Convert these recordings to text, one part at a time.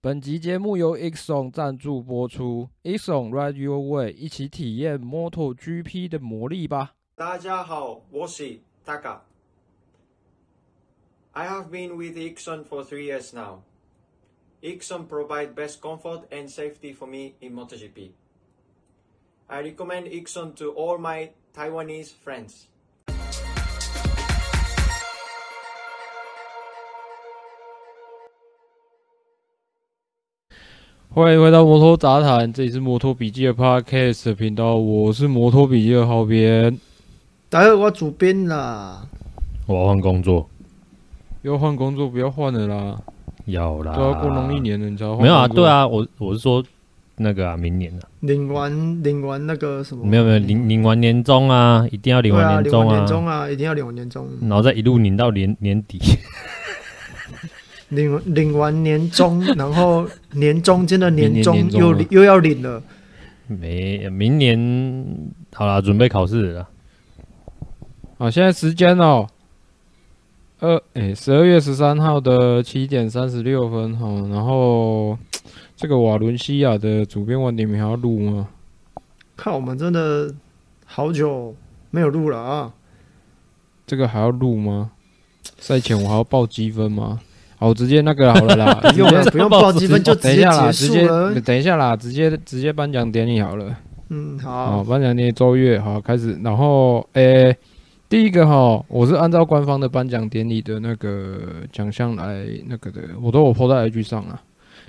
本集节目由 Exxon 赞助播出，Exxon Ride Your Way，一起体验 MotoGP 的魔力吧。大家好，我是 Taka。I have been with Exxon for three years now. Exxon provide best comfort and safety for me in MotoGP. I recommend Exxon to all my Taiwanese friends. 欢迎回到摩托杂谈，这里是摩托笔记的 Podcast 频道，我是摩托笔记的浩编。待会我主编啦，我要换工作，要换工作不要换了啦，要啦，都要过农历年了，你知道吗？没有啊，对啊，我我是说那个啊，明年啊，领完领完那个什么？没有没有，领领完年终啊，一定要领完年终啊，年终啊，一定要领完年终，然后再一路领到年年底。领领完年终，然后年中间的年终又年年又要领了。没，明年好了，准备考试了。好，现在时间哦，二诶，十二月十三号的七点三十六分哈。然后这个瓦伦西亚的主编晚点名还要录吗？看我们真的好久没有录了啊！这个还要录吗？赛前我还要报积分吗？好，直接那个好了啦，不用，不用报积分，就直接结束了。直接等一下啦，直接直接颁奖典礼好了。嗯，好。颁奖典礼周月好开始，然后诶、欸，第一个哈，我是按照官方的颁奖典礼的那个奖项来那个的，我都有 po 在 IG 上啊。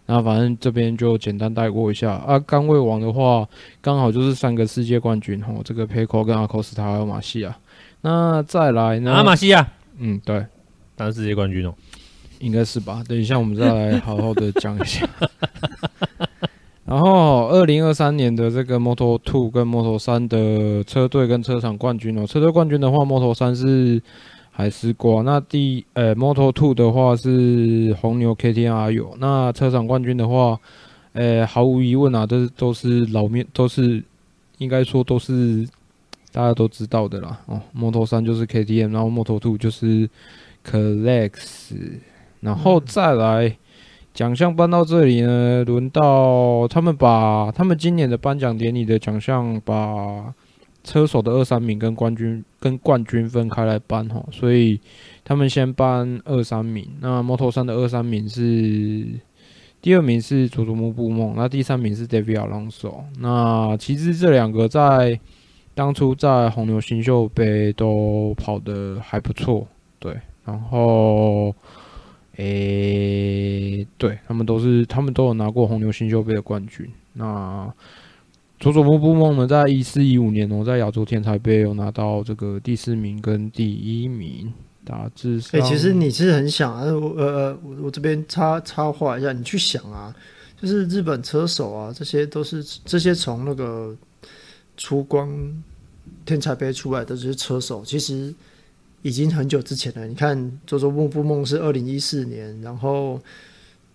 那反正这边就简单带过一下啊。甘位王的话，刚好就是三个世界冠军哈，这个 Pecco 跟阿科斯塔还有马西亚。那再来呢？啊，马西亚，嗯，对，当世界冠军哦。应该是吧，等一下我们再来好好的讲一下。然后，二零二三年的这个 Moto Two 跟 Moto 三的车队跟车厂冠军哦，车队冠军的话，Moto 三是海狮瓜，那第呃 Moto Two 的话是红牛 KTM 阿友，那车厂冠军的话，呃，毫无疑问啊，这都是老面，都是应该说都是大家都知道的啦。哦，Moto 三就是 KTM，然后 Moto Two 就是 Collex。然后再来奖项颁到这里呢，轮到他们把他们今年的颁奖典礼的奖项把车手的二三名跟冠军跟冠军分开来颁哈，所以他们先颁二三名。那摩托三的二三名是第二名是佐佐木布梦，那第三名是 David Alonso。那其实这两个在当初在红牛新秀杯都跑得还不错，对，然后。诶、欸，对他们都是，他们都有拿过红牛新秀杯的冠军。那佐佐木布梦呢，在一四一五年哦，在亚洲天才杯有拿到这个第四名跟第一名，大致上。诶、欸，其实你是很想啊，我呃，我我这边插插话一下，你去想啊，就是日本车手啊，这些都是这些从那个出光天才杯出来的这些车手，其实。已经很久之前了。你看，周周梦不梦是二零一四年，然后，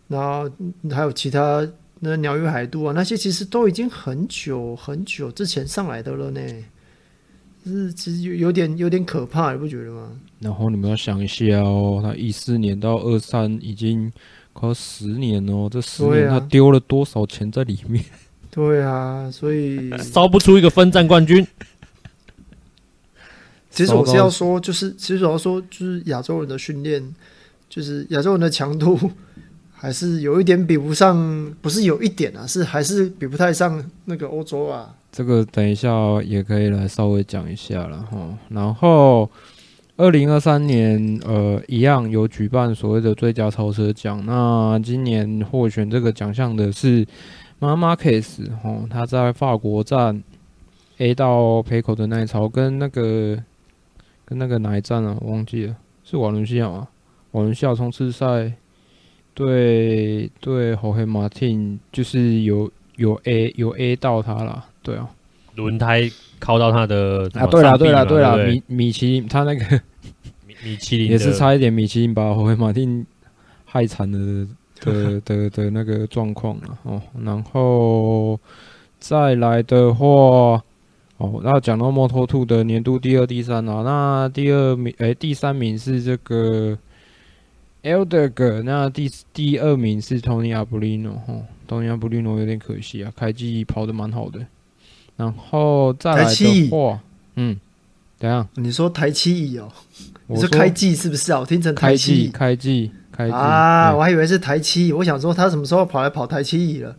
然后还有其他那鸟语海渡啊，那些其实都已经很久很久之前上来的了呢。是其实有有点有点可怕，你不觉得吗？然后你们要想一下哦，他一四年到二三已经快十年哦，这十年他丢了多少钱在里面？对啊，所以 烧不出一个分站冠军。其实我是要说，就是其实我要说，就是亚洲人的训练，就是亚洲人的强度，还是有一点比不上，不是有一点啊，是还是比不太上那个欧洲啊。这个等一下也可以来稍微讲一下了哈。然后，二零二三年呃一样有举办所谓的最佳超车奖，那今年获选这个奖项的是妈妈 case 哈，他在法国站 A 到 Pecco 的那一超跟那个。跟那个哪一站啊？我忘记了，是瓦伦西亚吗？瓦伦西亚冲刺赛，对对，侯黑马汀就是有有 A 有 A 到他了，对啊，轮胎靠到他的啊，对啦对啦对啦，米米其林他那个米米其林也是差一点，米其林把侯黑马汀害惨了的的的，的那个状况了哦，然后再来的话。哦，那讲到 Moto2 的年度第二、第三啊，那第二名哎、欸，第三名是这个 Elderg，那第第二名是 Tony Arbolino 哦，Tony Arbolino 有点可惜啊，开季跑的蛮好的。然后再来的话，嗯，怎样？你说台七乙哦？你说开季是不是啊？我听成台七，开季，开季啊！我还以为是台七乙，我想说他什么时候跑来跑台七乙了？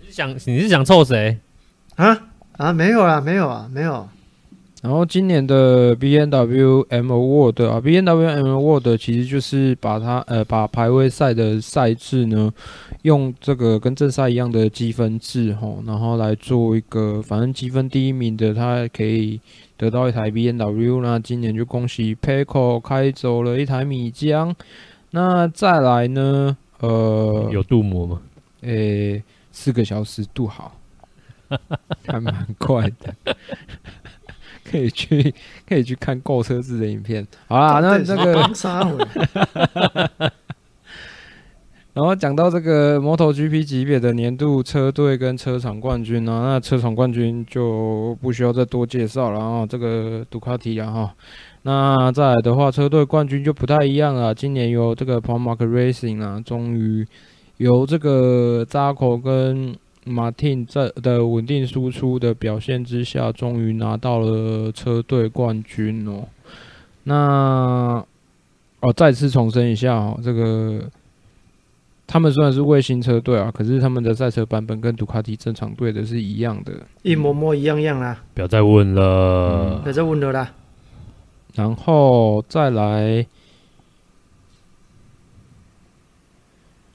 你是想你是想凑谁啊？啊，没有啊，没有啊，没有。然后今年的 B N W M Award 啊，B N W M Award 其实就是把它呃把排位赛的赛制呢，用这个跟正赛一样的积分制吼，然后来做一个反正积分第一名的他可以得到一台 B N W。那今年就恭喜 Pecco 开走了一台米浆。那再来呢，呃，有镀膜吗？诶，四个小时镀好，还蛮快的。可以去可以去看购车制的影片。好啦，那这个，然后讲到这个 MotoGP 级别的年度车队跟车厂冠军呢，那车厂冠军就不需要再多介绍了啊。这个杜卡迪啊哈，那再来的话，车队冠军就不太一样了。今年有这个 p o m a r k Racing 啊，终于由这个扎口跟。马丁在的稳定输出的表现之下，终于拿到了车队冠军哦。那哦，再次重申一下哦，这个他们虽然是卫星车队啊，可是他们的赛车版本跟杜卡迪正常队的是一样的，一模模一样样啦。不要再问了，不要再问了啦。然后再来，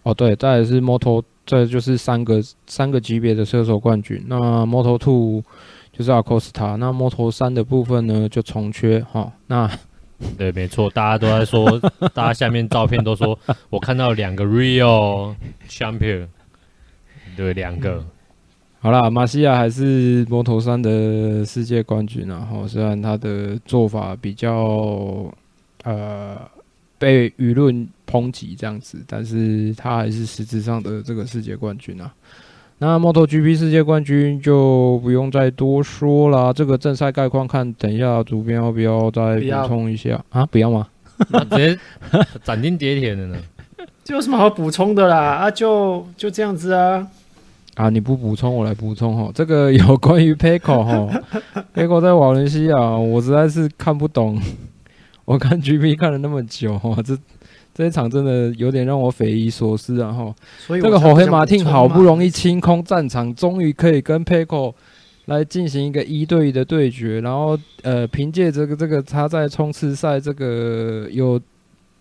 哦对，再来是摩托。这就是三个三个级别的车手冠军。那 Moto Two 就是阿科斯塔，那 Moto 三的部分呢就重缺哈。那 对，没错，大家都在说，大家下面照片都说，我看到两个 Real Champion，对，两个。好啦，马西亚还是 Moto 三的世界冠军，然后虽然他的做法比较呃。被舆论抨击这样子，但是他还是实质上的这个世界冠军啊。那 MotoGP 世界冠军就不用再多说了。这个正赛概况看，等一下主编要不要再补充一下啊？不要吗？直接 斩钉截铁的呢？这有什么好补充的啦？啊，就就这样子啊。啊，你不补充，我来补充哈。这个有关于 Pecco 哈，Pecco 在瓦伦西亚，我实在是看不懂。我看 GP 看了那么久，这这一场真的有点让我匪夷所思啊！哈，这个侯黑马汀好不容易清空战场，终于可以跟 Pecco 来进行一个一对一的对决，然后呃，凭借这个这个他在冲刺赛这个有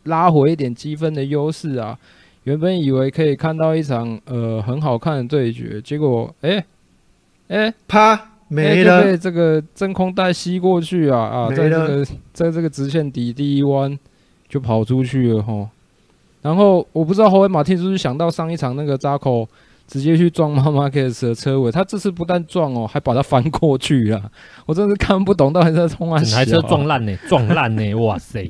拉回一点积分的优势啊，原本以为可以看到一场呃很好看的对决，结果哎哎啪。没了，被这个真空带吸过去啊啊，在这个在这个直线底第一弯就跑出去了哈。然后我不知道后卫马汀是不是想到上一场那个扎口直接去撞马马克斯的车尾，他这次不但撞哦，还把它翻过去了。我真是看不懂到底在冲哪。整台车撞烂呢，撞烂呢，哇塞！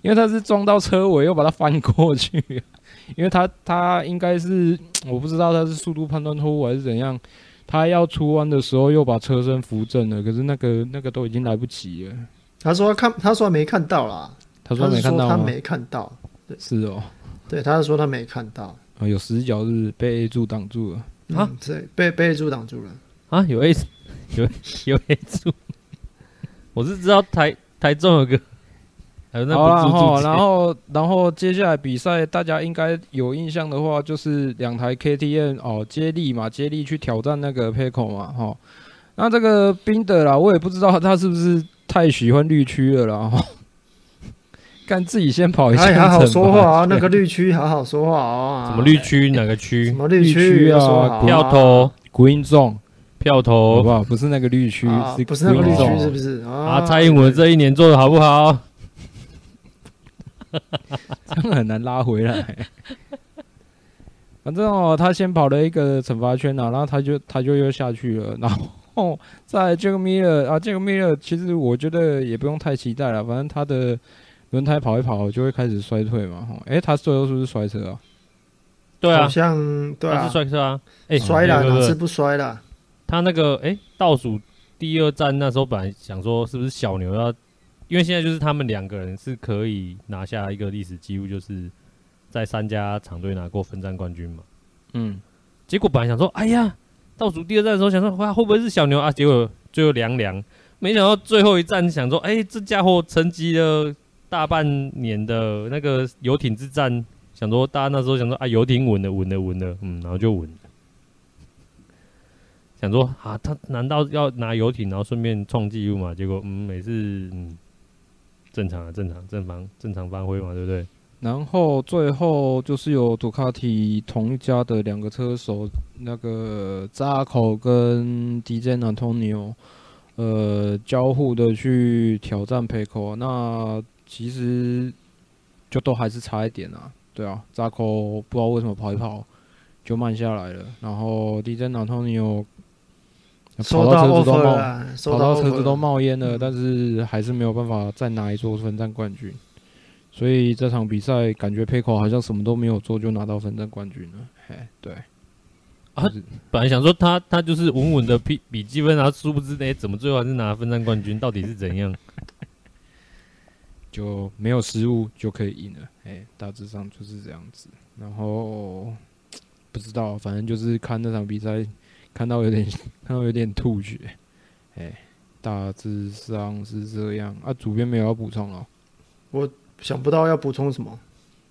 因为他是撞到车尾又把它翻过去，因为他他应该是我不知道他是速度判断错误还是怎样。他要出弯的时候又把车身扶正了，可是那个那个都已经来不及了。他说他看，他说没看到啦。他说没看到，他没看到。对，是哦。对，他是说他没看到。啊，有死角是被 A 柱挡住了啊？对，被被 A 柱挡住了啊？有 A 有有 A 柱？我是知道台台中有个。好了，然后然后然后接下来比赛，大家应该有印象的话，就是两台 KTM 哦接力嘛，接力去挑战那个 Pecco 嘛，哈。那这个冰的啦，我也不知道他是不是太喜欢绿区了啦，哈。干自己先跑一下，好好说话啊，那个绿区 好好说话啊。什么绿区？哪个区？什么绿区啊？票头 Green Zone，票头好不好？不是那个绿区，不是那个绿区，是不是？啊，蔡英文这一年做的好不好？真的很难拉回来。反正哦，他先跑了一个惩罚圈啊，然后他就他就又下去了。然后在这个米勒啊，这个米勒其实我觉得也不用太期待了。反正他的轮胎跑一跑就会开始衰退嘛。哎，他最后是不是摔车啊？对啊，好像对啊，是摔车啊。哎，摔了哪次不摔了？他那个哎，倒数第二站那时候本来想说是不是小牛要因为现在就是他们两个人是可以拿下一个历史记录，就是在三家厂队拿过分站冠军嘛。嗯，结果本来想说，哎呀，倒数第二站的时候想说，哇，会不会是小牛啊？结果最后凉凉，没想到最后一站想说，哎，这家伙沉寂了大半年的那个游艇之战，想说大家那时候想说啊，游艇稳了，稳了，稳了，嗯，然后就稳。想说啊，他难道要拿游艇，然后顺便创纪录嘛？结果嗯，每次嗯，正常啊，正常，正常，正常发挥嘛，对不对？然后最后就是有杜卡迪同一家的两个车手，那个扎口跟迪杰纳托尼奥，呃，交互的去挑战佩口。那其实就都还是差一点啊，对啊，扎口不知道为什么跑一跑就慢下来了，然后迪杰纳托尼奥。跑到车子都冒，跑到车子都冒烟了，但是还是没有办法再拿一座分站冠军。所以这场比赛感觉佩口好像什么都没有做就拿到分站冠军了。嘿，对。啊，本来想说他他就是稳稳的比比积分，然后殊不知哎，怎么最后还是拿分站冠军？到底是怎样？就没有失误就可以赢了。哎，大致上就是这样子。然后不知道，反正就是看那场比赛。看到有点，看到有点吐血，哎、欸，大致上是这样啊。主编没有要补充了，我想不到要补充什么，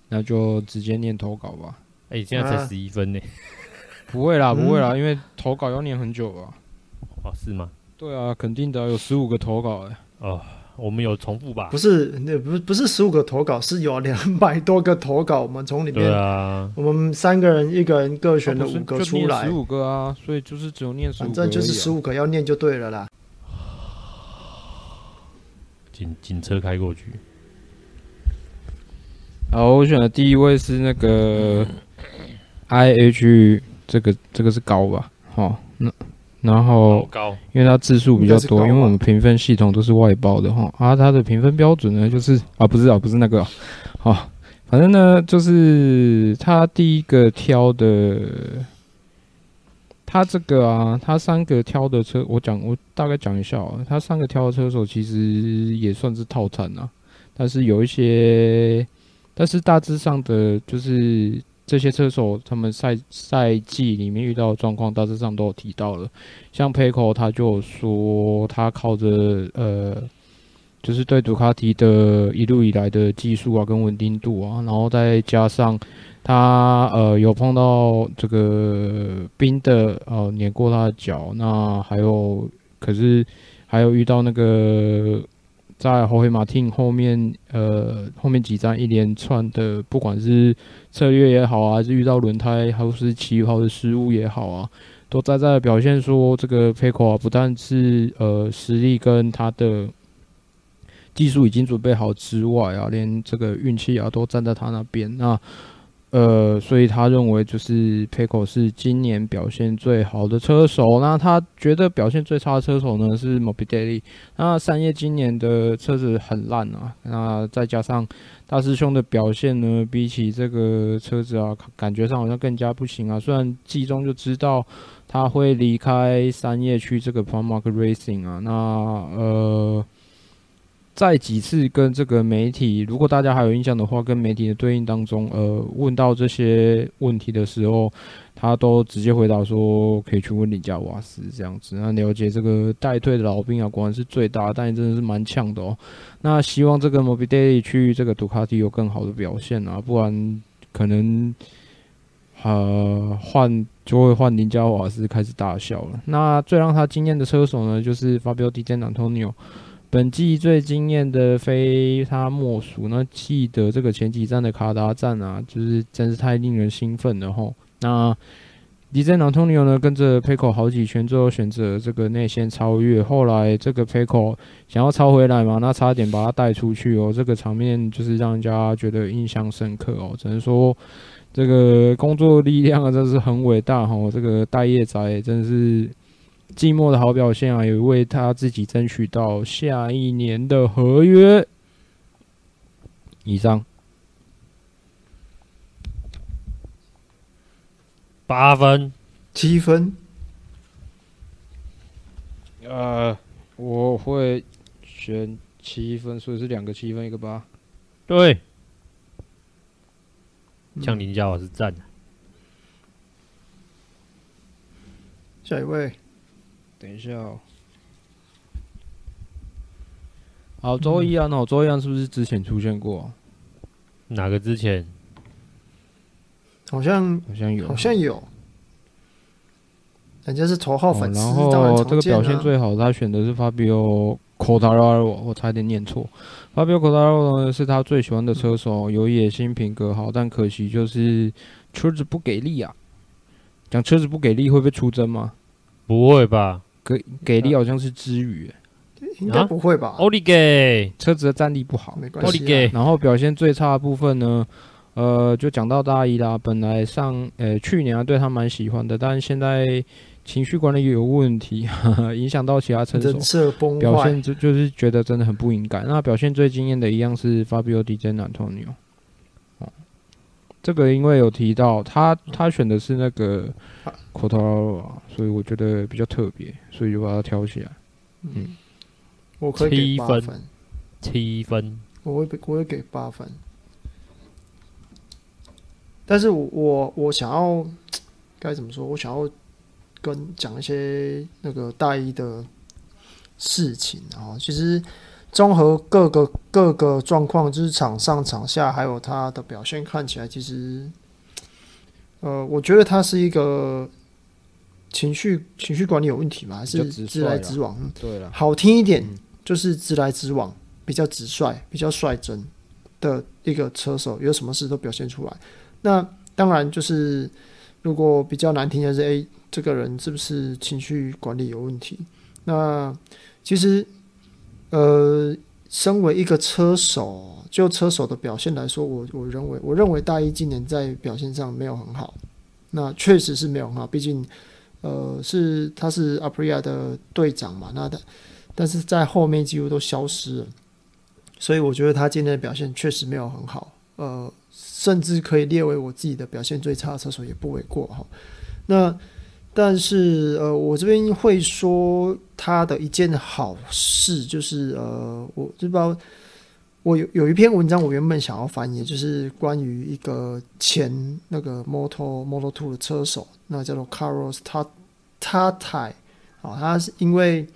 那就直接念投稿吧。哎、欸，现在才十一分呢、欸，不会啦，不会啦，嗯、因为投稿要念很久啊。哦，是吗？对啊，肯定的，有十五个投稿哎、欸。哦。我们有重复吧？不是，那不是不是十五个投稿，是有两百多个投稿。我们从里面，啊、我们三个人一个人各选了五个出来，十五个啊，所以就是只有念十五反正就是十五个要念就对了啦。警警车开过去。好，我选的第一位是那个 I H，这个这个是高吧？好，那。然后，因为它字数比较多，因为我们评分系统都是外包的哈。啊，它的评分标准呢，就是啊，不是啊，不是那个，啊，反正呢，就是他第一个挑的，他这个啊，他三个挑的车，我讲，我大概讲一下啊，他三个挑的车手其实也算是套餐啊，但是有一些，但是大致上的就是。这些车手他们赛赛季里面遇到的状况，大致上都有提到了。像佩科，他就说他靠着呃，就是对杜卡迪的一路以来的技术啊，跟稳定度啊，然后再加上他呃有碰到这个冰的呃碾过他的脚，那还有可是还有遇到那个。在侯黑马汀后面，呃，后面几站一连串的，不管是策略也好啊，还是遇到轮胎，还是起跑的失误也好啊，都在在表现说，这个佩科啊，不但是呃实力跟他的技术已经准备好之外啊，连这个运气啊都站在他那边。那呃，所以他认为就是 p e c o 是今年表现最好的车手。那他觉得表现最差的车手呢是 Morbidelli。那三叶今年的车子很烂啊。那再加上大师兄的表现呢，比起这个车子啊，感觉上好像更加不行啊。虽然季中就知道他会离开三叶去这个 Pramac Racing 啊。那呃。在几次跟这个媒体，如果大家还有印象的话，跟媒体的对应当中，呃，问到这些问题的时候，他都直接回答说可以去问林加瓦斯这样子。那了解这个待退的老兵啊，果然是最大，但也真的是蛮呛的哦。那希望这个 Morbidelli 去这个杜卡迪有更好的表现啊，不然可能呃换就会换林加瓦斯开始大笑了。那最让他惊艳的车手呢，就是 Fabio Di Antonio。本季最惊艳的非他莫属。那记得这个前几站的卡达站啊，就是真是太令人兴奋了吼。那迪赞·安东尼奥呢，跟着 Paco 好几圈，最后选择这个内线超越。后来这个 Paco 想要超回来嘛，那差点把他带出去哦。这个场面就是让人家觉得印象深刻哦。只能说这个工作力量啊，真是很伟大吼。这个待业仔真是。季末的好表现啊，也为他自己争取到下一年的合约。以上八分、七分。呃，我会选七分，所以是两个七分一个八。对，嗯像林家我是赞的。下一位，等一下哦。好，周一安哦，周一安是不是之前出现过啊？哪个之前？好像好像有，好像有，人家是头号哦粉丝，然后这个表现最好，他选的是 Fabio Quartararo，我差点念错。Fabio 呢是他最喜欢的车手，有野心，品格好，但可惜就是车子不给力啊。讲车子不给力会被出征吗？不会吧？给给力好像是之余、欸，应该不会吧？奥利给，车子的战力不好。没关奥利系啊，给，然后表现最差的部分呢，呃，就讲到大一啦。本来上呃去年啊对他蛮喜欢的，但现在情绪管理有问题，呵 呵影响到其他车手人，设崩坏表现，就就是觉得真的很不应该。那表现最惊艳的一样是 Fabio Di Giannantonio。哦，这个因为有提到他他选的是那个 Quartararo 啊，所以我觉得比较特别，所以就把它挑起来。嗯，我可以给七分八分，七分。我会我会给八分，但是我我我想要该怎么说？我想要跟讲一些那个大一的事情啊。其实综合各个各个状况，就是场上场下还有他的表现，看起来其实，呃，我觉得他是一个情绪情绪管理有问题嘛？还是直来直往？嗯对了，好听一点嗯就是直来直往，比较直率、比较率真的一个车手，有什么事都表现出来。那当然就是，如果比较难听的是，诶，这个人是不是情绪管理有问题？那其实，呃，身为一个车手，就车手的表现来说，我我认为，我认为大一今年在表现上没有很好。那确实是没有很好，毕竟，呃，是他是 Aprilia 的队长嘛，那的。但是在后面几乎都消失了，所以我觉得他今天的表现确实没有很好，呃，甚至可以列为我自己的表现最差的车手也不为过哈。那但是呃，我这边会说他的一件好事就是呃，我就不知道我有有一篇文章我原本想要翻译，就是关于一个前那个 Moto Moto Two 的车手，那叫做 Carlos Tatai 啊，他是因为。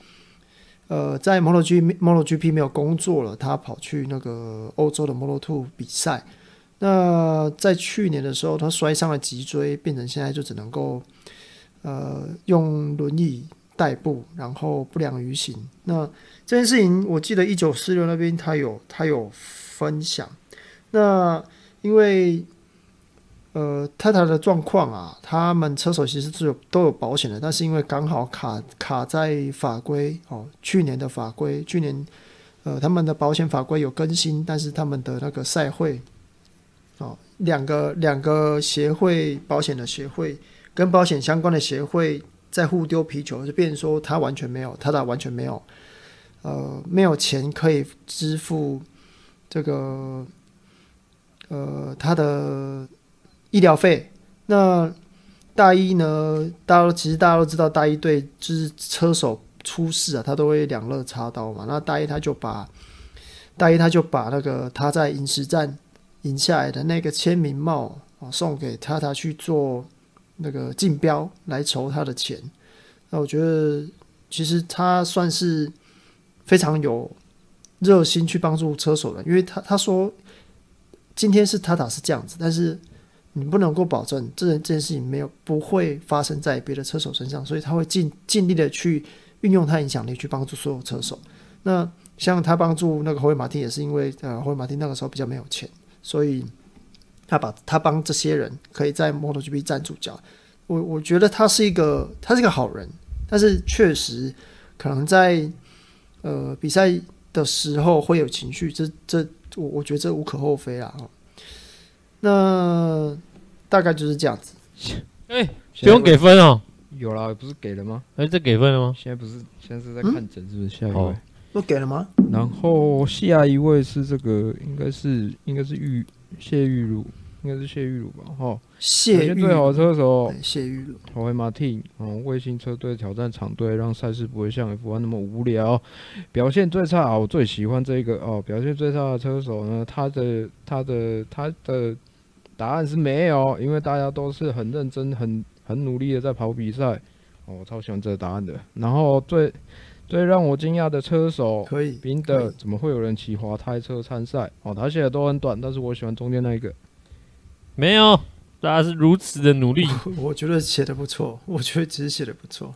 呃，在 MotoG MotoGP 没有工作了，他跑去那个欧洲的 Moto2 比赛。那在去年的时候，他摔伤了脊椎，变成现在就只能够呃用轮椅代步，然后不良于行。那这件事情，我记得一九四六那边他有他有分享。那因为呃，太太的状况啊，他们车手其实是有都有保险的，但是因为刚好卡卡在法规哦，去年的法规，去年呃他们的保险法规有更新，但是他们的那个赛会哦，两个两个协会保险的协会跟保险相关的协会在互丢皮球，就变成说他完全没有，他的完全没有呃没有钱可以支付这个呃他的。医疗费，那大一呢？大家都其实大家都知道，大一队就是车手出事啊，他都会两肋插刀嘛。那大一他就把大一他就把那个他在银石站赢下来的那个签名帽啊，送给他，他去做那个竞标来筹他的钱。那我觉得其实他算是非常有热心去帮助车手的，因为他他说今天是他打是这样子，但是。你不能够保证这这件事情没有不会发生在别的车手身上，所以他会尽尽力的去运用他影响力去帮助所有车手。那像他帮助那个侯伟马丁也是因为呃侯伟马丁那个时候比较没有钱，所以他把他帮这些人可以在 MotoGP 站住脚。我我觉得他是一个他是一个好人，但是确实可能在呃比赛的时候会有情绪，这这我我觉得这无可厚非啦。那大概就是这样子。哎、欸，不用给分哦。有啦，不是给了吗？哎、欸，这给分了吗？现在不是，现在是在看诊，是不是？下一位，哦、都给了吗？然后下一位是这个，应该是应该是玉谢玉茹，应该是谢玉茹吧？哈，谢玉最好的车手谢玉鲁，豪维马汀哦，卫星车队挑战场队，让赛事不会像 F1 那么无聊。表现最差啊，我最喜欢这个哦，表现最差的车手呢，他的他的他的答案是没有，因为大家都是很认真、很很努力的在跑比赛。哦，我超喜欢这个答案的。然后最最让我惊讶的车手，可以宾德，怎么会有人骑滑胎车参赛？哦，他写的都很短，但是我喜欢中间那一个。没有，大家是如此的努力。我觉得写的不错，我觉得其实写的不错。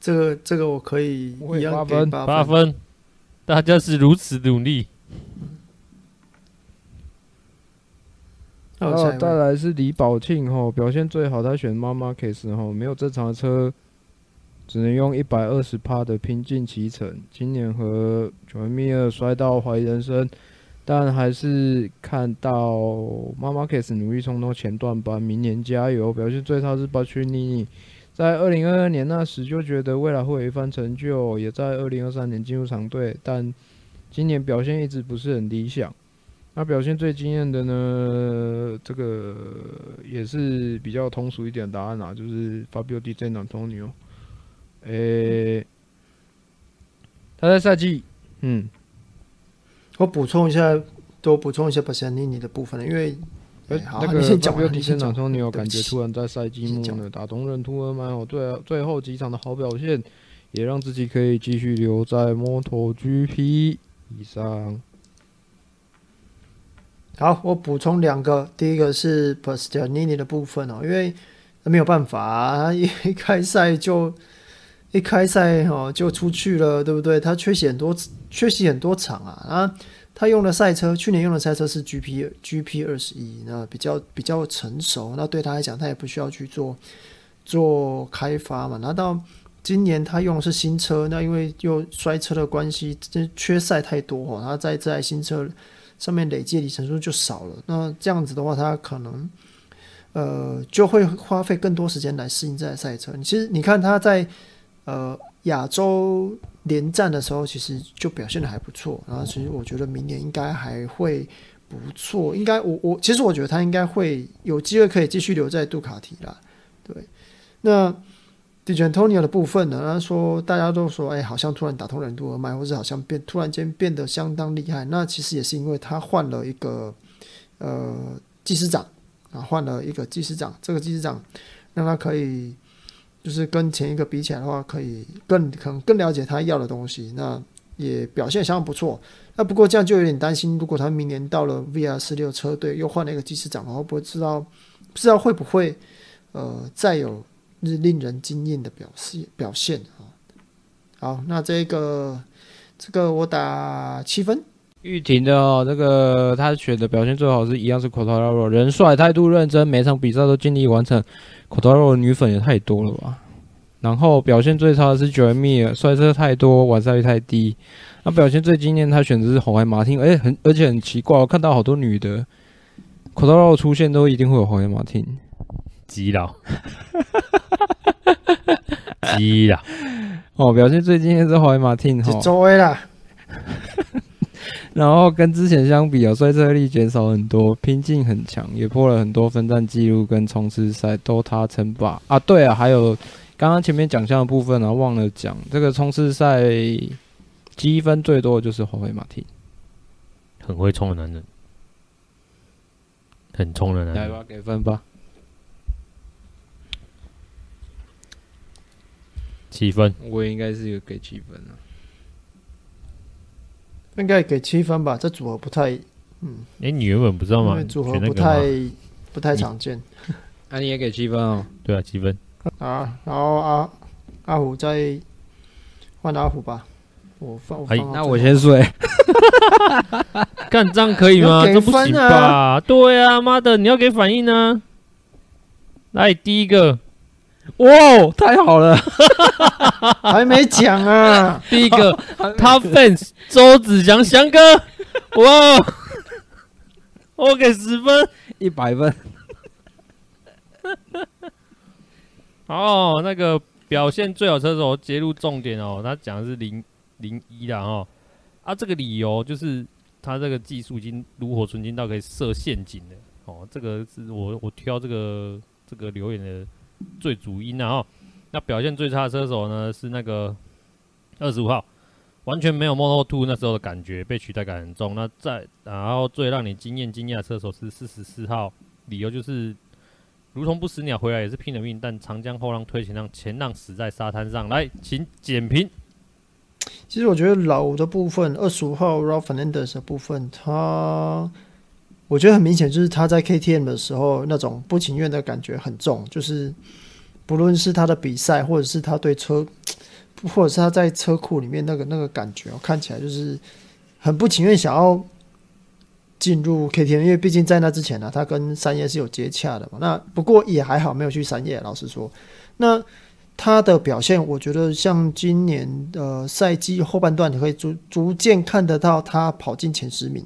这个这个我可以一样给八分，八分。大家是如此努力。然后再来是李宝庆哈，表现最好，他选妈妈 case 吼，没有正常的车。只能用一百二十趴的拼劲骑乘。今年和乔恩米尔摔到怀疑人生，但还是看到马马克斯努力冲到前段班，明年加油！表现最差是巴屈尼，在二零二二年那时就觉得未来会有一番成就，也在二零二三年进入长队，但今年表现一直不是很理想。那表现最惊艳的呢？这个也是比较通俗一点的答案啦，就是 Fabio Di Giannantonio。诶、欸，他在赛季，嗯，我补充一下，多补充一下巴西尼尼的部分，因为，欸、好那个你先讲，你先讲，你有感觉突然在赛季末呢，打动任督二脉哦，对啊，最后几场的好表现，也让自己可以继续留在 MotoGP 以上。好，我补充两个，第一个是 pacini 的部分哦，因为没有办法、啊，他一开赛就。一开赛哦就出去了，对不对？他缺席很多，缺席很多场啊。啊，他用的赛车，去年用的赛车是 GP GP 二十一，那比较比较成熟。那对他来讲，他也不需要去做做开发嘛。那到今年他用的是新车，那因为又摔车的关系，这缺赛太多哦。他在这台新车上面累计里程数就少了。那这样子的话，他可能呃就会花费更多时间来适应这台赛车。其实你看他在。呃，亚洲连战的时候，其实就表现的还不错。然后，其实我觉得明年应该还会不错。应该，我我其实我觉得他应该会有机会可以继续留在杜卡提啦。对，那 Digi Antonio 的部分呢？他说大家都说，哎，好像突然打通任督二脉，或者好像变突然间变得相当厉害。那其实也是因为他换了一个呃技师长啊，换了一个技师长。这个技师长让他可以。就是跟前一个比起来的话，可以更可能更了解他要的东西，那也表现相当不错。那不过这样就有点担心，如果他明年到了 VR 四六车队又换了一个技师长，的话不知道不知道会不会呃再有令人惊艳的表现表现啊？好，那这个这个我打七分。玉婷的哦，这个他选的表现最好是一样是 Quartararo，人帅，态度认真，每场比赛都尽力完成。的女粉也太多了吧？然后表现最差的是 Mir，摔车太多，完赛率太低。那表现最惊艳，他选的是红海马汀，哎，很而且很奇怪，我看到好多女的 Quartararo 出现都一定会有红海马丁，基佬，基佬，哦，表现最惊艳是红海马汀，哈，周围啦。然后跟之前相比啊，摔车力减少很多，拼劲很强，也破了很多分站记录跟冲刺赛都他称霸啊！对啊，还有刚刚前面奖项的部分啊，忘了讲，这个冲刺赛积分最多的就是霍维马丁，很会冲的男人，很冲的男人，来吧，给分吧，七分，我也应该是有给七分啊。应该给七分吧，这组合不太，嗯，哎、欸，你原本不知道吗？组合不太不太常见，那、啊、你也给七分哦？对啊，七分。啊，然后阿阿虎再换阿虎吧，我放，我放那我先睡。干这样可以吗？这不行吧？对啊，妈的，你要给反应呢、啊。来，第一个。哇，太好了，还没讲啊！第一个，Top Fans 周子祥祥哥，哇，我给十分，一百分。哦，那个表现最好车手揭露重点哦，他讲的是零零一的哦，啊，这个理由就是他这个技术已经炉火纯青到可以设陷阱了。哦，这个是我我挑这个这个留言的最主因啊。哦，那表现最差的车手呢是那个二十五号，完全没有 Moto2 那时候的感觉，被取代感很重。那在然后最让你惊艳惊讶的车手是四十四号，理由就是如同不死鸟回来也是拼了命，但长江后浪推前浪，前浪死在沙滩上。来，请简评。其实我觉得老的部分，二十五号 Raul Fernandez 的部分，他我觉得很明显就是他在 KTM 的时候那种不情愿的感觉很重，就是不论是他的比赛，或者是他对车，或者是他在车库里面那个那个感觉，看起来就是很不情愿想要进入 KTM，因为毕竟在那之前呢、他跟三叶是有接洽的嘛。那不过也还好，没有去三叶。老实说，那。他的表现，我觉得像今年的赛季后半段，你可以逐逐渐看得到他跑进前十名。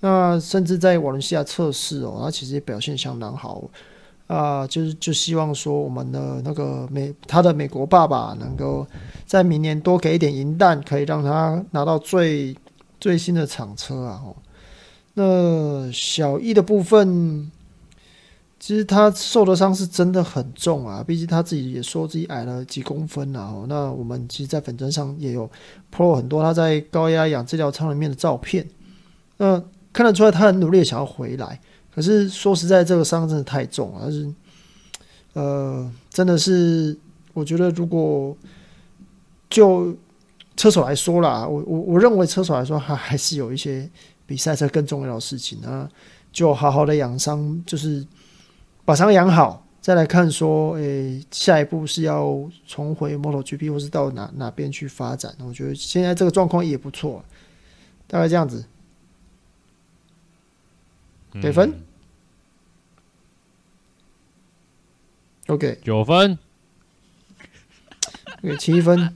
那甚至在瓦伦西亚测试哦，他其实也表现相当好啊。就是就希望说，我们的那个美他的美国爸爸能够在明年多给一点银弹，可以让他拿到最最新的厂车啊。哦，那小易的部分。其实他受的伤是真的很重啊，毕竟他自己也说自己矮了几公分啊。那我们其实，在粉砖上也有 pro 很多他在高压氧治疗舱里面的照片，那看得出来他很努力想要回来。可是说实在，这个伤真的太重了，但是呃，真的是我觉得，如果就车手来说啦，我我我认为车手来说，他还是有一些比赛车更重要的事情啊，就好好的养伤，就是。把伤养好，再来看说，诶、下一步是要重回 MotoGP，或是到哪哪边去发展？我觉得现在这个状况也不错，大概这样子。给分、嗯、，OK，九分，给七分。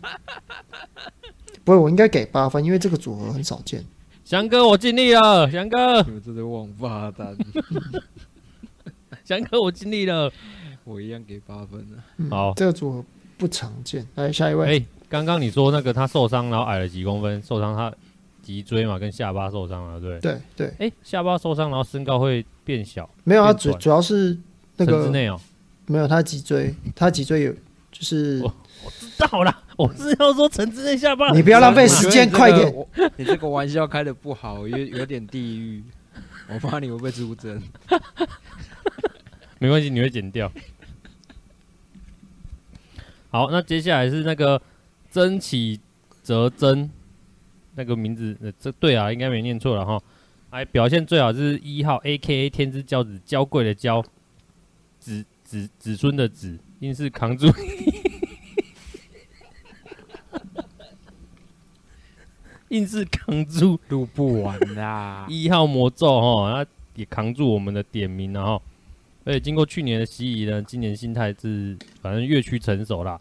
不会，我应该给八分，因为这个组合很少见。翔哥，我尽力了，翔哥。你们这是王八蛋。翔哥，我尽力了，我一样给八分了。嗯、好，这个组合不常见。来下一位。哎，刚刚你说那个他受伤，然后矮了几公分，受伤他脊椎嘛，跟下巴受伤了，对对对。哎，下巴受伤，然后身高会变小？没有啊，主主要是那个。之内哦。没有，他脊椎，他脊椎有，就是。我，我知道啦，我是要说陈之内下巴。你不要浪费时间，快点。你这个玩笑开的不好，有有点地狱。我怕你会被出征。没关系，你会剪掉。好，那接下来是那个曾启泽真，那个名字，呃，这对啊，应该没念错了哈。哎，表现最好是一号，A.K.A. 天之骄子，娇贵的娇，子子子孙的子，硬是扛住，硬是扛住，录不完啦。一号魔咒哈，他也扛住我们的点名了哈。而且经过去年的洗礼呢，今年心态是反正越趋成熟啦，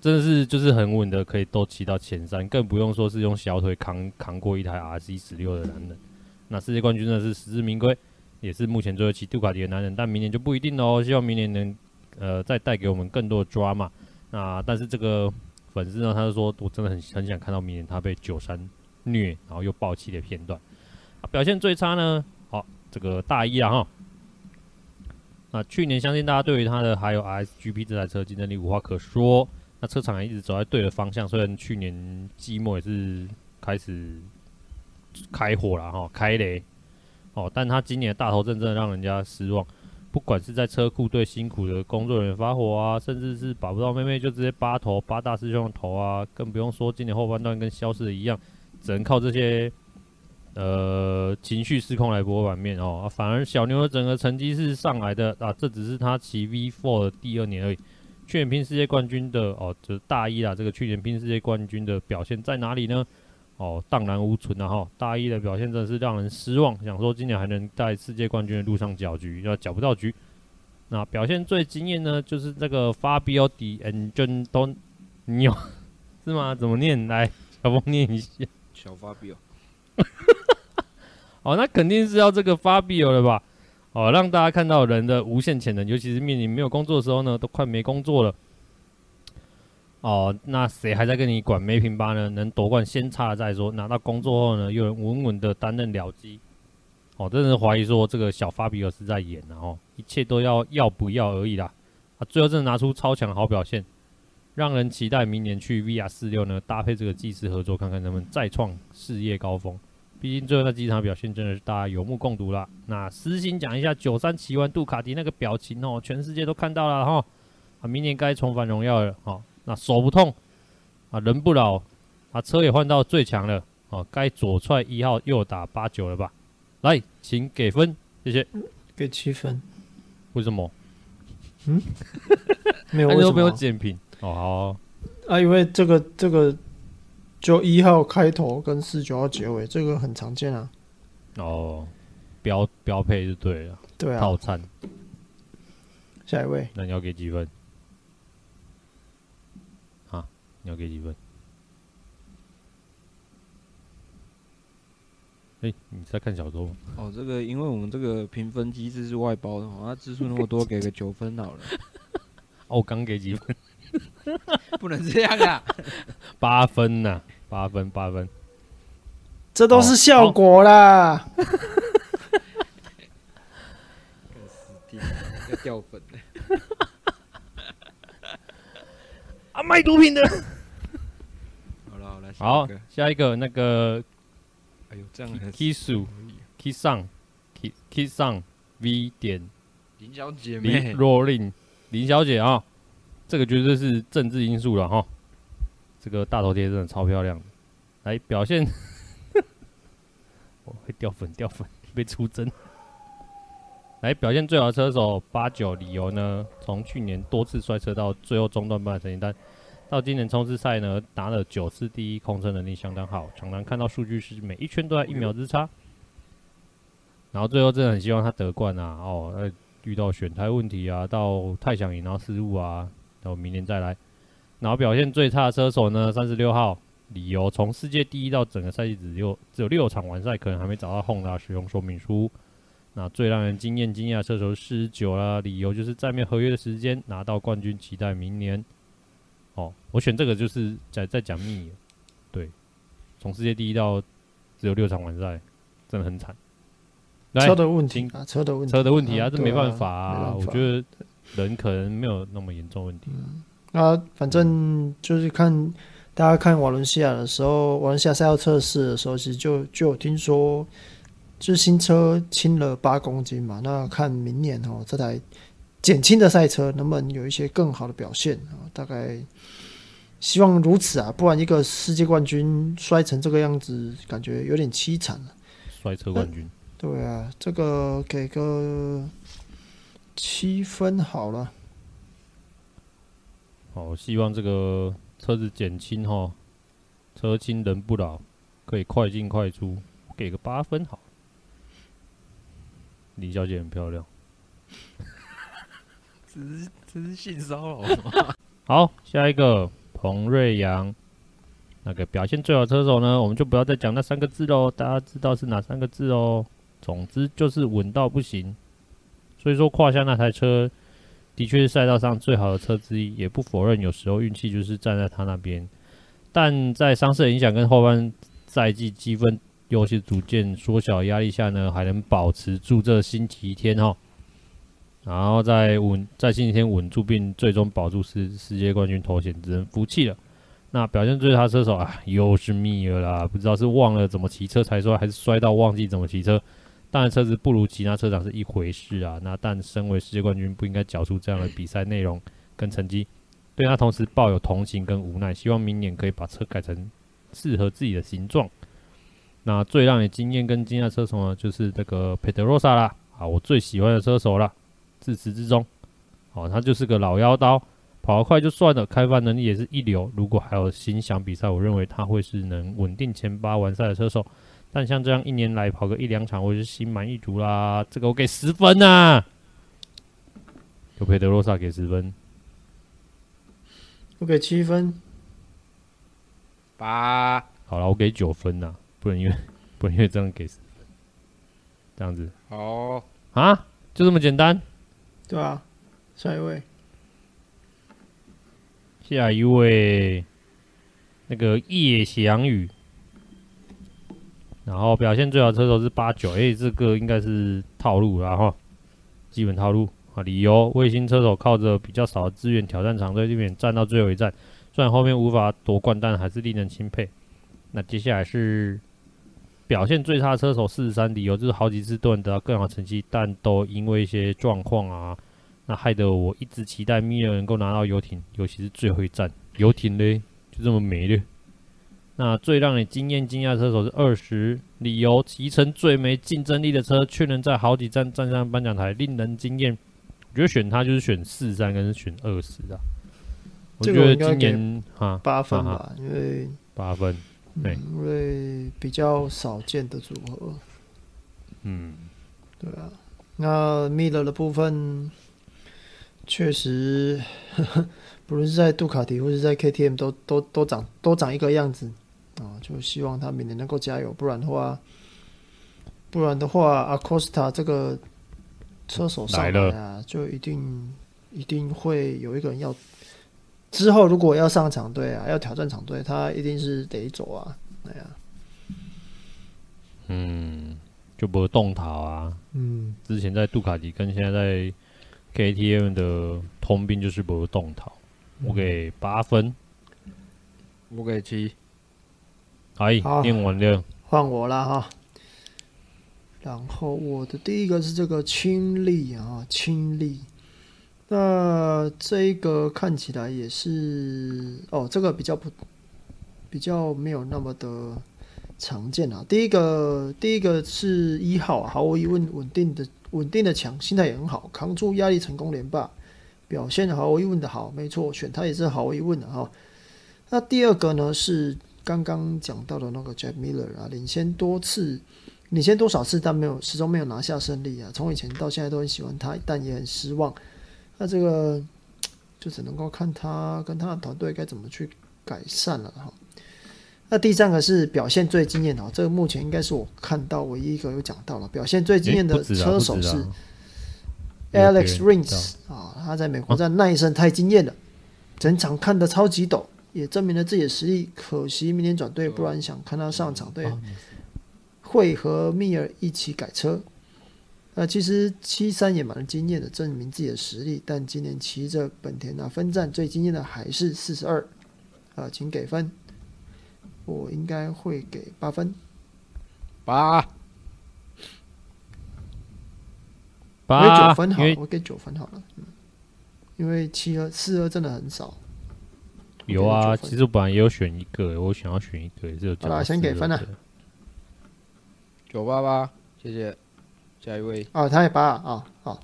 真的是就是很稳的，可以都骑到前三，更不用说是用小腿扛扛过一台 RC 十六的男人。那世界冠军呢是实至名归，也是目前最会骑杜卡迪的男人，但明年就不一定喽。希望明年能呃再带给我们更多的抓嘛。那但是这个粉丝呢，他就说我真的很很想看到明年他被九三虐，然后又爆气的片段。表现最差呢，好这个大一啊哈。那去年相信大家对于他的还有 RSGP 这台车竞争力无话可说。那车厂也一直走在对的方向，虽然去年季末也是开始开火了哈，开雷哦，但他今年的大头阵真的让人家失望。不管是在车库对辛苦的工作人员发火啊，甚至是把不到妹妹就直接扒头扒大师兄的头啊，更不用说今年后半段跟消失的一样，只能靠这些。呃，情绪失控来搏版面哦，反而小牛的整个成绩是上来的啊，这只是他骑 V4 的第二年而已。去年拼世界冠军的哦，就是大一啦，这个去年拼世界冠军的表现在哪里呢？哦，荡然无存啊哈，大一的表现真的是让人失望。想说今年还能在世界冠军的路上搅局，要搅不到局。那表现最惊艳呢，就是这个 Fabio Di Antonio，是吗？怎么念？来，小峰念一下。小 Fabio。哦，那肯定是要这个 Fabio 了吧？哦，让大家看到人的无限潜能，尤其是面临没有工作的时候呢，都快没工作了。哦，那谁还在跟你管没平八呢？能夺冠先插了再说，拿到工作后呢，又能稳稳的担任僚机。哦，真是怀疑说这个小法比尔是在演，然后一切都要要不要而已啦。啊，最后真的拿出超强好表现，让人期待明年去 VR 四六呢，搭配这个技师合作，看看能不能再创事业高峰。毕竟最后那几场表现真的是大家有目共睹了。那私心讲一下，九三骑完杜卡迪那个表情哦，全世界都看到了哈。啊，明年该重返荣耀了哦。那手不痛啊，人不老啊，车也换到最强了哦。该左踹一号，右打八九了吧？来，请给分，谢谢。给七分。为什么？嗯，没有，为什么没有减评？哦，啊，因为这个这个。就一号开头跟四九号结尾，这个很常见啊。哦，标标配就对了。对啊。套餐。下一位。那你要给几分？啊，你要给几分？哎、欸，你在看小说吗？哦，这个因为我们这个评分机制是外包的，那字数那么多，给个九分好了。哦，我刚给几分？不能这样啊！八分呐、啊，八分八分，这都是效果啦。哦哦、死定了，要掉粉了。啊，卖毒品的。好了好了，好，下一个那个，哎呦，这样 Kisu Kisan Kisan V 点林小姐林 Rolling 林小姐啊。这个绝对是政治因素了哈，这个大头贴真的超漂亮，来表现，我会掉粉掉粉，被出征。来表现最好的车手八九，理由呢？从去年多次摔车到最后中段班的成绩单，到今年冲刺赛呢拿了九次第一，控车能力相当好，常常看到数据是每一圈都在一秒之差。然后最后真的很希望他得冠啊！哦，呃，遇到选胎问题啊，到太想赢然后失误啊。然后明年再来，然后表现最差的车手呢？三十六号，理由从世界第一到整个赛季只有只有六场完赛，可能还没找到 Honda 使用说明书。那最让人惊艳惊讶的车手是四十九啦，理由就是在面合约的时间拿到冠军，期待明年。哦，我选这个就是在在讲密，对，从世界第一到只有六场完赛，真的很惨。车的问题啊，车的问题，车的问题啊，这没办法啊，啊我觉得。人可能没有那么严重问题。嗯，啊，反正就是看大家看瓦伦西亚的时候，瓦伦西亚赛道测试的时候，其实就就有听说，就是新车轻了八公斤嘛。那看明年哦，这台减轻的赛车能不能有一些更好的表现啊？大概希望如此啊，不然一个世界冠军摔成这个样子，感觉有点凄惨了。摔车冠军，对啊，这个给个。七分好了，好，希望这个车子减轻哈，车轻人不老，可以快进快出，给个八分好。李小姐很漂亮，只是只是性骚扰。好，下一个彭瑞阳，那个表现最好的车手呢，我们就不要再讲那三个字喽，大家知道是哪三个字哦。总之就是稳到不行。所以说，胯下那台车的确是赛道上最好的车之一，也不否认有时候运气就是站在他那边。但在伤势的影响跟后半赛季积分优势逐渐缩小压力下呢，还能保持住这星期天哈，然后在稳在星期天稳住并最终保住世世界冠军头衔，只能服气了。那表现最差车手啊，又是密尔啦，不知道是忘了怎么骑车才摔，还是摔到忘记怎么骑车。当然，车子不如其他车厂是一回事啊。那但身为世界冠军，不应该缴出这样的比赛内容跟成绩。对他同时抱有同情跟无奈，希望明年可以把车改成适合自己的形状。那最让你惊艳跟惊讶车手呢，就是这个佩德罗萨啦，啊，我最喜欢的车手了。自始至终，哦，他就是个老妖刀，跑得快就算了，开发能力也是一流。如果还有心想比赛，我认为他会是能稳定前八完赛的车手。但像这样一年来跑个一两场，我就心满意足啦。这个我给十分呐、啊，有佩德罗萨给十分，我给七分，八。好了，我给九分呐，不能因为 不能因为这样给十分，这样子。好啊，就这么简单。对啊，下一位，下一位，那个叶翔宇。然后表现最好的车手是八九，哎，这个应该是套路了哈，基本套路啊。理由：卫星车手靠着比较少的资源挑战长队，这边站到最后一站，虽然后面无法夺冠，但还是令人钦佩。那接下来是表现最差的车手四十三，理由就是好几次都能得到更好成绩，但都因为一些状况啊，那害得我一直期待米尔能够拿到游艇，尤其是最后一站游艇嘞，就这么没了。那最让你惊艳惊讶的车手是二十，理由骑乘最没竞争力的车，却能在好几站站上颁奖台，令人惊艳。我觉得选他就是选四三跟选二十啊。我觉得今年哈八分吧，因为八分，对，因为比较少见的组合。嗯，对啊。那 Miller 的部分，确实，不论是在杜卡迪或是在 KTM 都都都长都长一个样子。啊，就希望他明年能够加油，不然的话，不然的话，阿科斯塔这个车手上来啊，了。就一定一定会有一个人要之后如果要上场队啊，要挑战场队，他一定是得走啊，对啊，嗯，就不会动逃啊，嗯，之前在杜卡迪跟现在在 KTM 的通病就是不会动逃，我给八分，我给七。哎，念完了，换我了哈。然后我的第一个是这个亲历啊，亲历。那这一个看起来也是哦，这个比较不比较没有那么的常见啊。第一个第一个是一号，毫无疑问稳定的稳定的强，心态也很好，扛住压力成功连霸，表现毫无疑问的好，没错，选他也是毫无疑问的哈。那第二个呢是。刚刚讲到的那个 Jack Miller 啊，领先多次，领先多少次，但没有始终没有拿下胜利啊。从以前到现在都很喜欢他，但也很失望。那这个就只能够看他跟他的团队该怎么去改善了哈。那第三个是表现最惊艳的，这个目前应该是我看到唯一一个有讲到了表现最惊艳的车手是 Alex Rins 啊，他在美国站那一声太惊艳了，整场看得超级抖。也证明了自己的实力，可惜明年转队，不然想看他上场队，会和密尔一起改车。那其实七三也蛮惊艳的，证明自己的实力。但今年骑着本田啊分站最惊艳的还是四十二，啊，请给分，我应该会给八分，八，八，给九分好，我给九分好了，嗯，因为七二四二真的很少。有啊，其实我本来也有选一个，我想要选一个，就好了，先给分了，九八八，谢谢，下一位。哦，他也八啊，好，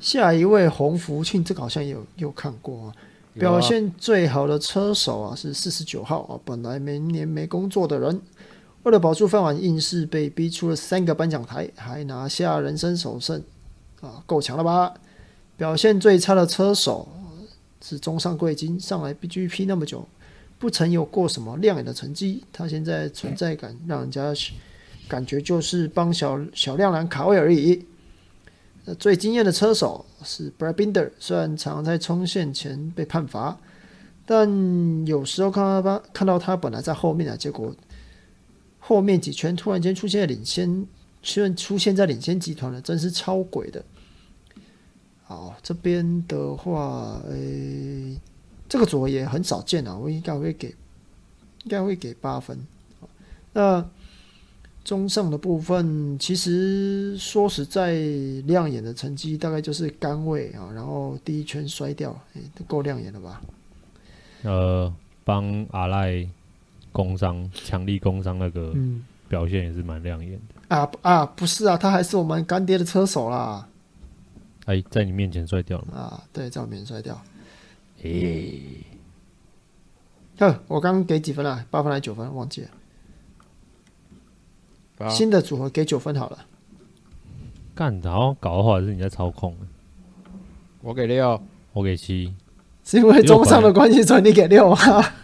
下一位洪福庆，这个好像也有有看过啊，表现最好的车手啊是四十九号啊，本来明年没工作的人，为了保住饭碗，硬是被逼出了三个颁奖台，还拿下人生首胜啊，够强了吧？表现最差的车手。是中上贵金上来 BGP 那么久，不曾有过什么亮眼的成绩。他现在存在感让人家感觉就是帮小小亮蓝卡位而已。那最惊艳的车手是 Brad Binder，虽然常在冲线前被判罚，但有时候看到他看到他本来在后面啊，结果后面几圈突然间出现领先，居然出现在领先集团了，真是超鬼的。好，这边的话，诶、欸，这个组合也很少见啊，我应该会给，应该会给八分。那中上的部分，其实说实在，亮眼的成绩大概就是杆位啊，然后第一圈摔掉，诶、欸，够亮眼了吧？呃，帮阿赖工伤，强力工伤那个表现也是蛮亮眼的。嗯、啊啊，不是啊，他还是我们干爹的车手啦。哎，在你面前摔掉了啊！对，在我面前摔掉。诶，哼，我刚刚给几分啊？八分还是九分？忘记了。新的组合给九分好了。干，然后搞的话是你在操控。我给六，我给七。是因为中上的关系，所以你给六啊？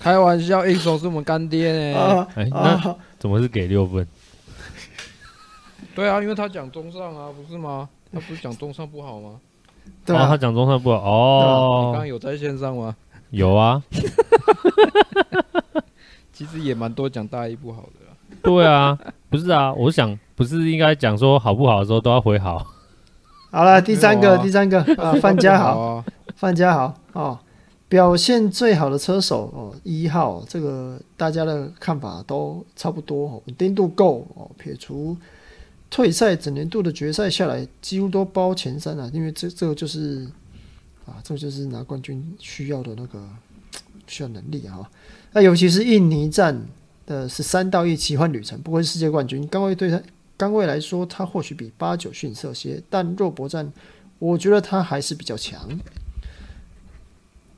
开玩笑，一手是我们干爹呢。哎，那怎么是给六分？对啊，因为他讲中上啊，不是吗？他不是讲中上不好吗？对啊，他讲中上不好哦。你刚刚有在线上吗？有啊。其实也蛮多讲大一不好的啦。对啊，不是啊，我想不是应该讲说好不好的时候都要回好。好了，第三个，啊、第三个啊，范家豪，啊、范家豪 哦，表现最好的车手哦，一号，这个大家的看法都差不多哦，稳定度够哦，撇除退赛整年度的决赛下来，几乎都包前三了，因为这这个就是啊，这个就是拿冠军需要的那个需要能力啊。那尤其是印尼站的十三到一奇幻旅程，不愧是世界冠军，刚位对他。刚位来说，他或许比八九逊色些，但肉搏战，我觉得他还是比较强。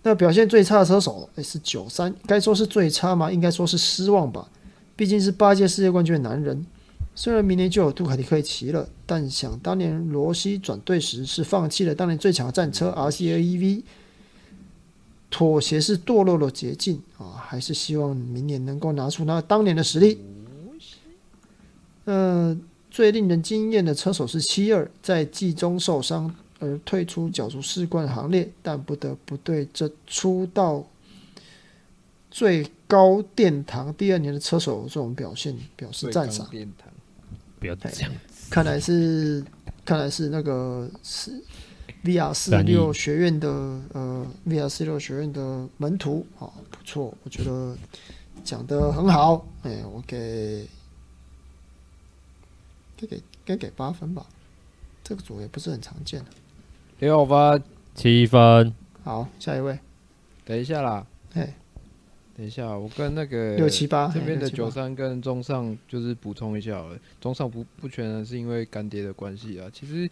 那表现最差的车手，诶，是九三，该说是最差吗？应该说是失望吧。毕竟是八届世界冠军的男人，虽然明年就有杜卡迪可以骑了，但想当年罗西转队时是放弃了当年最强的战车 RCAEV，妥协是堕落的捷径啊，还是希望明年能够拿出那当年的实力。嗯、呃。最令人惊艳的车手是七二，在季中受伤而退出角逐世冠行列，但不得不对这出道最高殿堂第二年的车手这种表现表示赞赏。殿堂，不要这样。看来是看来是那个是 VR 四六学院的呃 VR 四六学院的门徒啊，不错，我觉得讲的很好。哎，我给该。给该给八分吧，这个组也不是很常见的。六分，七分。好，下一位。等一下啦，嘿，等一下，我跟那个六七八这边的九三跟中上就是补充一下好了。中上不不全然是因为干爹的关系啊，其实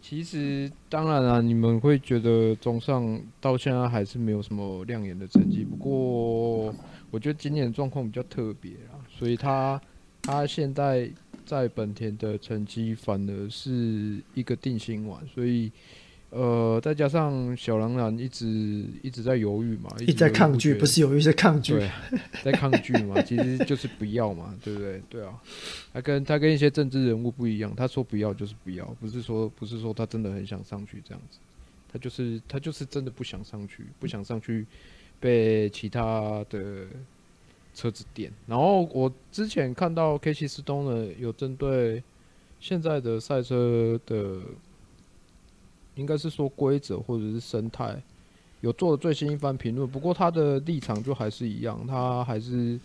其实当然啊，你们会觉得中上到现在还是没有什么亮眼的成绩。不过我觉得今年状况比较特别啊，所以他他现在。在本田的成绩反而是一个定心丸，所以，呃，再加上小狼男一直一直在犹豫嘛，一直在抗拒，不是犹豫是抗拒，对，在抗拒嘛，其实就是不要嘛，对不对？对啊，他跟他跟一些政治人物不一样，他说不要就是不要，不是说不是说他真的很想上去这样子，他就是他就是真的不想上去，不想上去被其他的。车子电，然后我之前看到 Casey Stoner 有针对现在的赛车的，应该是说规则或者是生态，有做了最新一番评论。不过他的立场就还是一样，他还是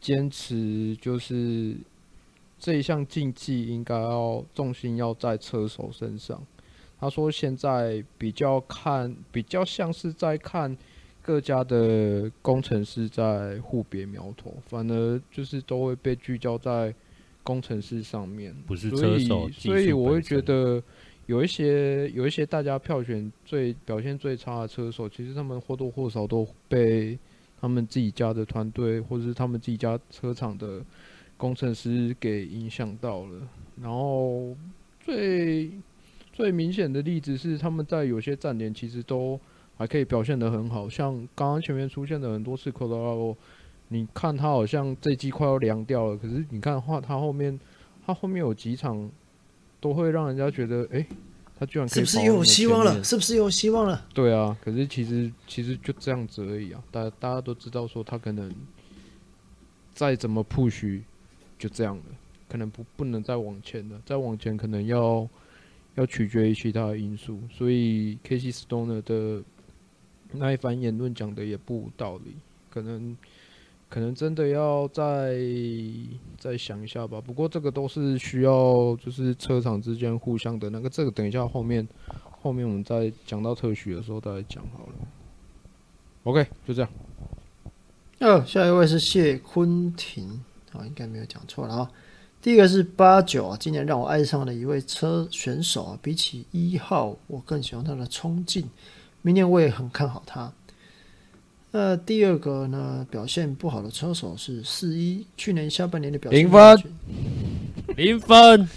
坚持就是这一项竞技应该要重心要在车手身上。他说现在比较看，比较像是在看。各家的工程师在互别苗头，反而就是都会被聚焦在工程师上面，不是车手。所以我会觉得有一些有一些大家票选最表现最差的车手，其实他们或多或少都被他们自己家的团队或者是他们自己家车厂的工程师给影响到了。然后最最明显的例子是，他们在有些站点其实都。还可以表现得很好，像刚刚前面出现的很多次 Quartararo，你看他好像这季快要凉掉了，可是你看话他后面，他后面有几场都会让人家觉得，哎、欸，他居然可以是不是又有希望了？是不是又有希望了？对啊，可是其实其实就这样子而已啊，大家大家都知道说他可能再怎么 push 就这样了，可能不不能再往前了，再往前可能要要取决于其他的因素，所以 Casey Stoner 的。那一番言论讲的也不无道理，可能可能真的要再再想一下吧。不过这个都是需要就是车厂之间互相的那个，这个等一下后面后面我们再讲到特许的时候再讲好了。OK，就这样。哦，下一位是谢坤廷啊，应该没有讲错了啊。第一个是八九啊，今年让我爱上了一位车选手啊，比起一号，我更喜欢他的冲劲。明年我也很看好他。那第二个呢，表现不好的车手是四一，去年下半年的表现零分，零分。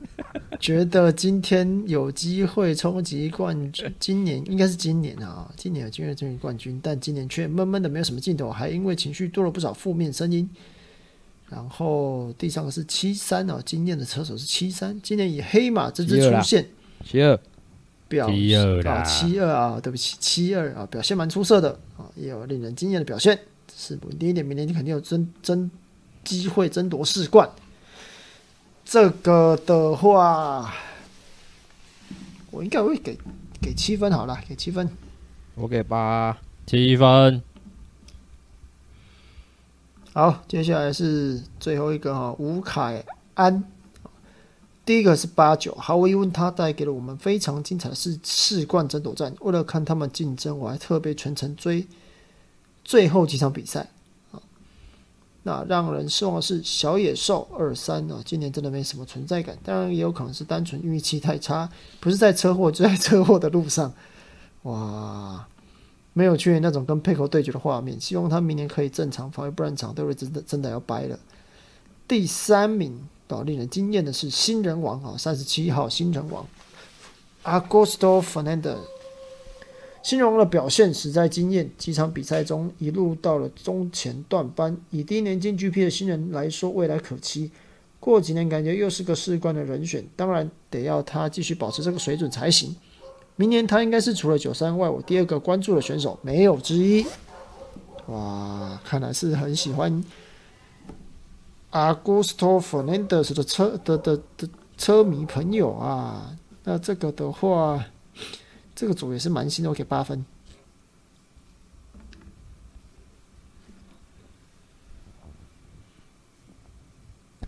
觉得今天有机会冲击冠军，今年应该是今年啊，今年有机会争取冠军，但今年却闷闷的没有什么劲头，还因为情绪多了不少负面声音。然后第三个是七三啊，今年的车手是七三，今年以黑马之姿出现，七二。表七二啊，七二啊，对不起，七二啊，表现蛮出色的啊，也有令人惊艳的表现。是稳定一点，明年你肯定有争争机会争夺世冠。这个的话，我应该会给给七分好了，给七分。我给八七分。好，接下来是最后一个哈，吴凯安。第一个是八九，毫无疑问，他带给了我们非常精彩的世世冠争夺战。为了看他们竞争，我还特别全程追最后几场比赛啊。那让人失望的是小野兽二三啊，今年真的没什么存在感。当然也有可能是单纯运气太差，不是在车祸，就在车祸的路上。哇，没有去年那种跟佩口对决的画面。希望他明年可以正常发挥，不然场队位真的真的要掰了。第三名。到令人惊艳的是新人王啊，三十七号新人王 Augusto Fernandez，新人王的表现实在惊艳，几场比赛中一路到了中前段班。以第一年进 GP 的新人来说，未来可期。过几年感觉又是个世冠的人选，当然得要他继续保持这个水准才行。明年他应该是除了九三外，我第二个关注的选手没有之一。哇，看来是很喜欢。Augusto Fernandez 的车的的的车迷朋友啊，那这个的话，这个组也是蛮新的，我给八分。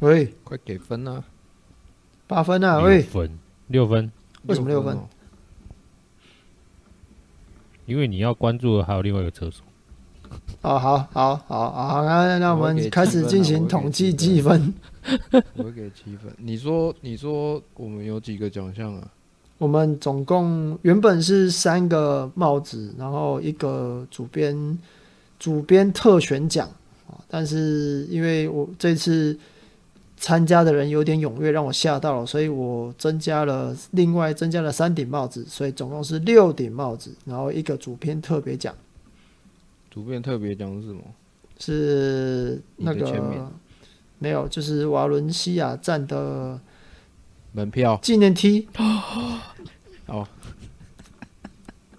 喂，快给分啊！八分啊！喂，六分，六分，为什么六分？哦、因为你要关注的还有另外一个车手。哦，好，好，好，好，那那我们开始进行统计积分。我会给七分。你说，你说我们有几个奖项啊？我们总共原本是三个帽子，然后一个主编主编特选奖。但是因为我这次参加的人有点踊跃，让我吓到了，所以我增加了另外增加了三顶帽子，所以总共是六顶帽子，然后一个主编特别奖。主编特别奖是什么？是那个没有，就是瓦伦西亚站的门票纪念 T。哦，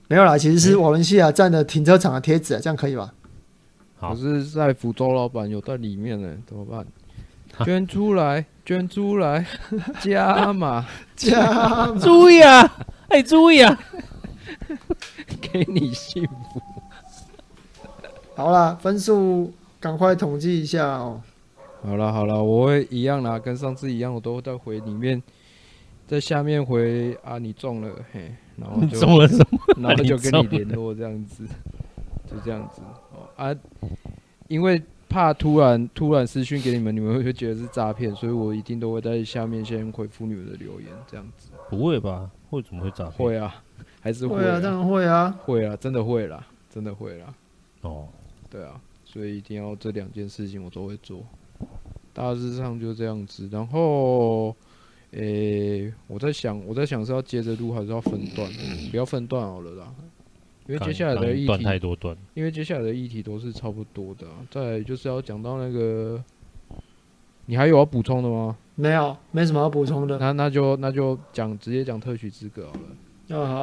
没有啦，其实是瓦伦西亚站的停车场的贴纸，这样可以吧？可是在福州老板有在里面呢，怎么办？捐出来，捐出来，加码，加码，注意啊！哎，注意啊！给你幸福。好了，分数赶快统计一下哦。好了好了，我会一样啦，跟上次一样，我都会在回里面，在下面回啊，你中了嘿，然后就 中了什么？然后就跟你联络这样子，就这样子哦啊，因为怕突然突然私讯给你们，你们会觉得是诈骗，所以我一定都会在下面先回复你们的留言，这样子。不会吧？会怎么会诈骗？会啊，还是会啊，会啊，当然会啊，会啊，真的会啦，真的会啦。哦。对啊，所以一定要这两件事情我都会做，大致上就这样子。然后，诶、欸，我在想，我在想是要接着录还是要分段？不要分段好了啦，因为接下来的议题太多段，因为接下来的议题都是差不多的、啊。再来就是要讲到那个，你还有要补充的吗？没有，没什么要补充的。那那就那就讲直接讲特许资格好了。哦好。